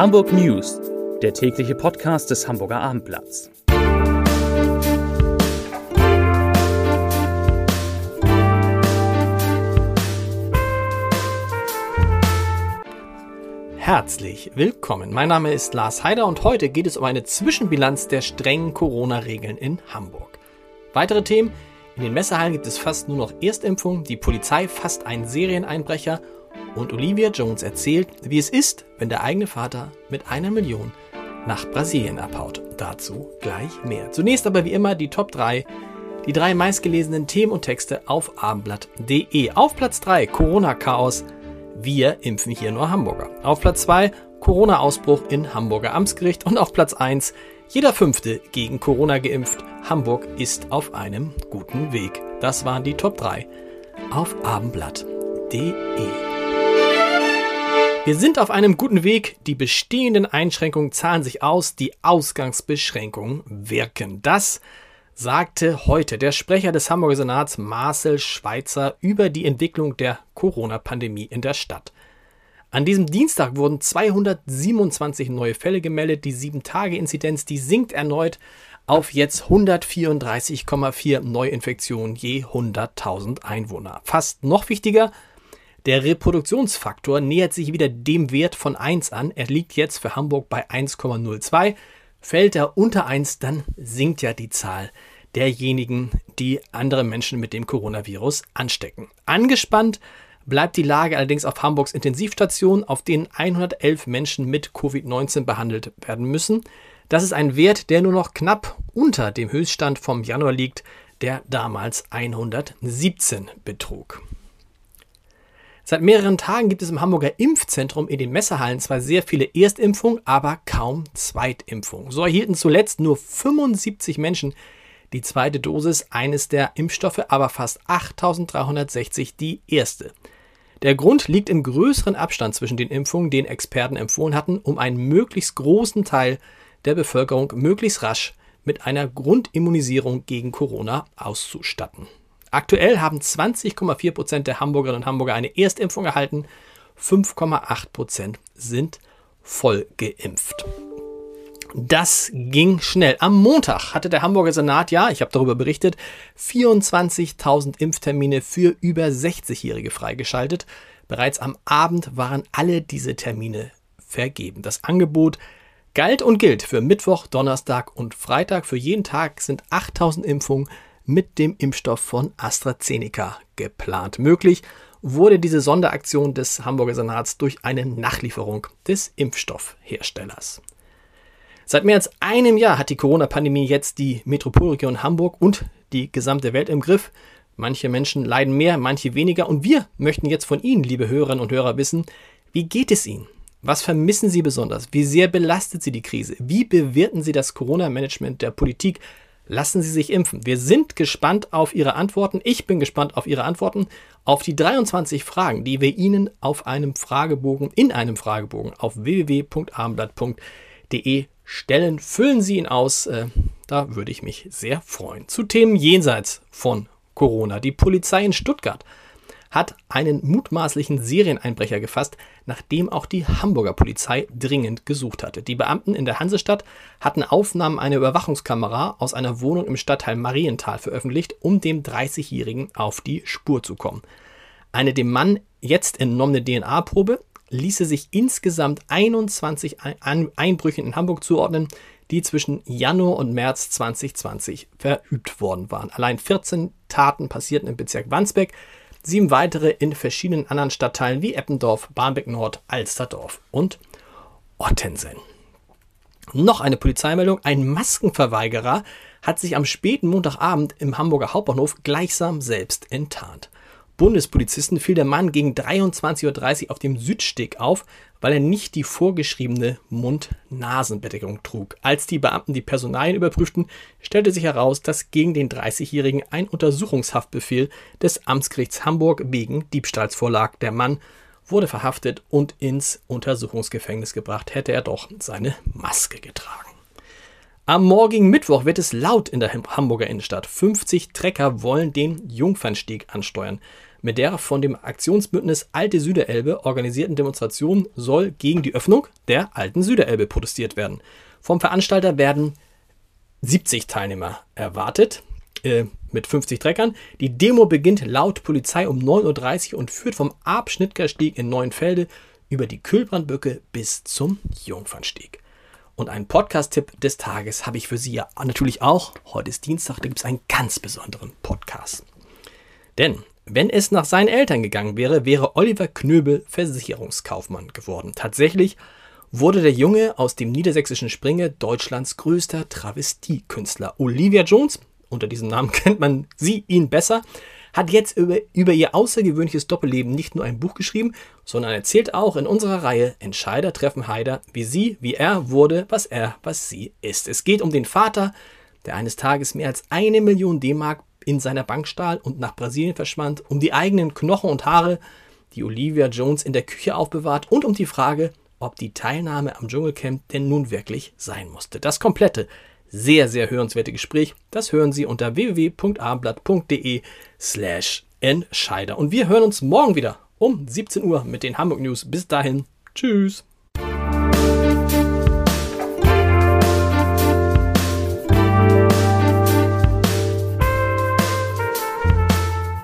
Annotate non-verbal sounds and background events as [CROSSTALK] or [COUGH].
Hamburg News, der tägliche Podcast des Hamburger Abendblatts. Herzlich willkommen. Mein Name ist Lars Heider und heute geht es um eine Zwischenbilanz der strengen Corona-Regeln in Hamburg. Weitere Themen in den Messehallen gibt es fast nur noch Erstimpfungen, die Polizei fasst einen Serieneinbrecher und Olivia Jones erzählt, wie es ist, wenn der eigene Vater mit einer Million nach Brasilien abhaut. Dazu gleich mehr. Zunächst aber wie immer die Top 3, die drei meistgelesenen Themen und Texte auf abendblatt.de. Auf Platz 3 Corona-Chaos. Wir impfen hier nur Hamburger. Auf Platz 2 Corona-Ausbruch in Hamburger Amtsgericht und auf Platz 1 jeder Fünfte gegen Corona geimpft. Hamburg ist auf einem guten Weg. Das waren die Top 3 auf abendblatt.de. Wir sind auf einem guten Weg. Die bestehenden Einschränkungen zahlen sich aus. Die Ausgangsbeschränkungen wirken. Das sagte heute der Sprecher des Hamburger Senats Marcel Schweitzer über die Entwicklung der Corona-Pandemie in der Stadt. An diesem Dienstag wurden 227 neue Fälle gemeldet. Die 7-Tage-Inzidenz, die sinkt erneut auf jetzt 134,4 Neuinfektionen je 100.000 Einwohner. Fast noch wichtiger, der Reproduktionsfaktor nähert sich wieder dem Wert von 1 an. Er liegt jetzt für Hamburg bei 1,02. Fällt er unter 1, dann sinkt ja die Zahl derjenigen, die andere Menschen mit dem Coronavirus anstecken. Angespannt bleibt die Lage allerdings auf Hamburgs Intensivstationen, auf denen 111 Menschen mit Covid-19 behandelt werden müssen. Das ist ein Wert, der nur noch knapp unter dem Höchststand vom Januar liegt, der damals 117 betrug. Seit mehreren Tagen gibt es im Hamburger Impfzentrum in den Messehallen zwar sehr viele Erstimpfungen, aber kaum Zweitimpfungen. So erhielten zuletzt nur 75 Menschen die zweite Dosis eines der Impfstoffe, aber fast 8360 die erste. Der Grund liegt im größeren Abstand zwischen den Impfungen, den Experten empfohlen hatten, um einen möglichst großen Teil der Bevölkerung möglichst rasch mit einer Grundimmunisierung gegen Corona auszustatten. Aktuell haben 20,4 Prozent der Hamburgerinnen und Hamburger eine Erstimpfung erhalten, 5,8 Prozent sind voll geimpft. Das ging schnell. Am Montag hatte der Hamburger Senat, ja, ich habe darüber berichtet, 24.000 Impftermine für über 60-Jährige freigeschaltet. Bereits am Abend waren alle diese Termine vergeben. Das Angebot galt und gilt für Mittwoch, Donnerstag und Freitag. Für jeden Tag sind 8000 Impfungen mit dem Impfstoff von AstraZeneca geplant. Möglich wurde diese Sonderaktion des Hamburger Senats durch eine Nachlieferung des Impfstoffherstellers. Seit mehr als einem Jahr hat die Corona-Pandemie jetzt die Metropolregion Hamburg und die gesamte Welt im Griff. Manche Menschen leiden mehr, manche weniger. Und wir möchten jetzt von Ihnen, liebe Hörerinnen und Hörer, wissen, wie geht es Ihnen? Was vermissen Sie besonders? Wie sehr belastet Sie die Krise? Wie bewerten Sie das Corona-Management der Politik? Lassen Sie sich impfen. Wir sind gespannt auf Ihre Antworten. Ich bin gespannt auf Ihre Antworten auf die 23 Fragen, die wir Ihnen auf einem Fragebogen, in einem Fragebogen auf www.abendblatt.de stellen. Füllen Sie ihn aus. Äh, da würde ich mich sehr freuen. Zu Themen jenseits von Corona. Die Polizei in Stuttgart hat einen mutmaßlichen Serieneinbrecher gefasst, nachdem auch die Hamburger Polizei dringend gesucht hatte. Die Beamten in der Hansestadt hatten Aufnahmen einer Überwachungskamera aus einer Wohnung im Stadtteil Marienthal veröffentlicht, um dem 30-Jährigen auf die Spur zu kommen. Eine dem Mann jetzt entnommene DNA-Probe ließe sich insgesamt 21 Einbrüchen in Hamburg zuordnen, die zwischen Januar und März 2020 verübt worden waren. Allein 14 Taten passierten im Bezirk Wandsbek, sieben weitere in verschiedenen anderen Stadtteilen wie Eppendorf, Barmbek Nord, Alsterdorf und Ottensen. Noch eine Polizeimeldung. Ein Maskenverweigerer hat sich am späten Montagabend im Hamburger Hauptbahnhof gleichsam selbst enttarnt. Bundespolizisten fiel der Mann gegen 23.30 Uhr auf dem Südsteg auf, weil er nicht die vorgeschriebene Mund-Nasen-Bedeckung trug. Als die Beamten die Personalien überprüften, stellte sich heraus, dass gegen den 30-Jährigen ein Untersuchungshaftbefehl des Amtsgerichts Hamburg wegen Diebstahls vorlag. Der Mann wurde verhaftet und ins Untersuchungsgefängnis gebracht, hätte er doch seine Maske getragen. Am morgigen Mittwoch wird es laut in der Hamburger Innenstadt. 50 Trecker wollen den Jungfernstieg ansteuern. Mit der von dem Aktionsbündnis Alte Süderelbe organisierten Demonstration soll gegen die Öffnung der alten Süderelbe protestiert werden. Vom Veranstalter werden 70 Teilnehmer erwartet äh, mit 50 Treckern. Die Demo beginnt laut Polizei um 9.30 Uhr und führt vom Abschnittgerstieg in Neuenfelde über die Kühlbrandböcke bis zum Jungfernstieg. Und einen Podcast-Tipp des Tages habe ich für Sie ja natürlich auch. Heute ist Dienstag, da gibt es einen ganz besonderen Podcast. Denn wenn es nach seinen Eltern gegangen wäre, wäre Oliver Knöbel Versicherungskaufmann geworden. Tatsächlich wurde der Junge aus dem niedersächsischen Springe Deutschlands größter Travestiekünstler. Olivia Jones, unter diesem Namen [LAUGHS] kennt man sie, ihn besser, hat jetzt über, über ihr außergewöhnliches Doppelleben nicht nur ein Buch geschrieben, sondern erzählt auch in unserer Reihe Entscheider treffen Heider, wie sie, wie er wurde, was er, was sie ist. Es geht um den Vater, der eines Tages mehr als eine Million D-Mark in seiner Bank stahl und nach Brasilien verschwand, um die eigenen Knochen und Haare, die Olivia Jones in der Küche aufbewahrt und um die Frage, ob die Teilnahme am Dschungelcamp denn nun wirklich sein musste. Das komplette, sehr, sehr hörenswerte Gespräch, das hören Sie unter www.abendblatt.de slash Entscheider. Und wir hören uns morgen wieder um 17 Uhr mit den Hamburg News. Bis dahin, tschüss.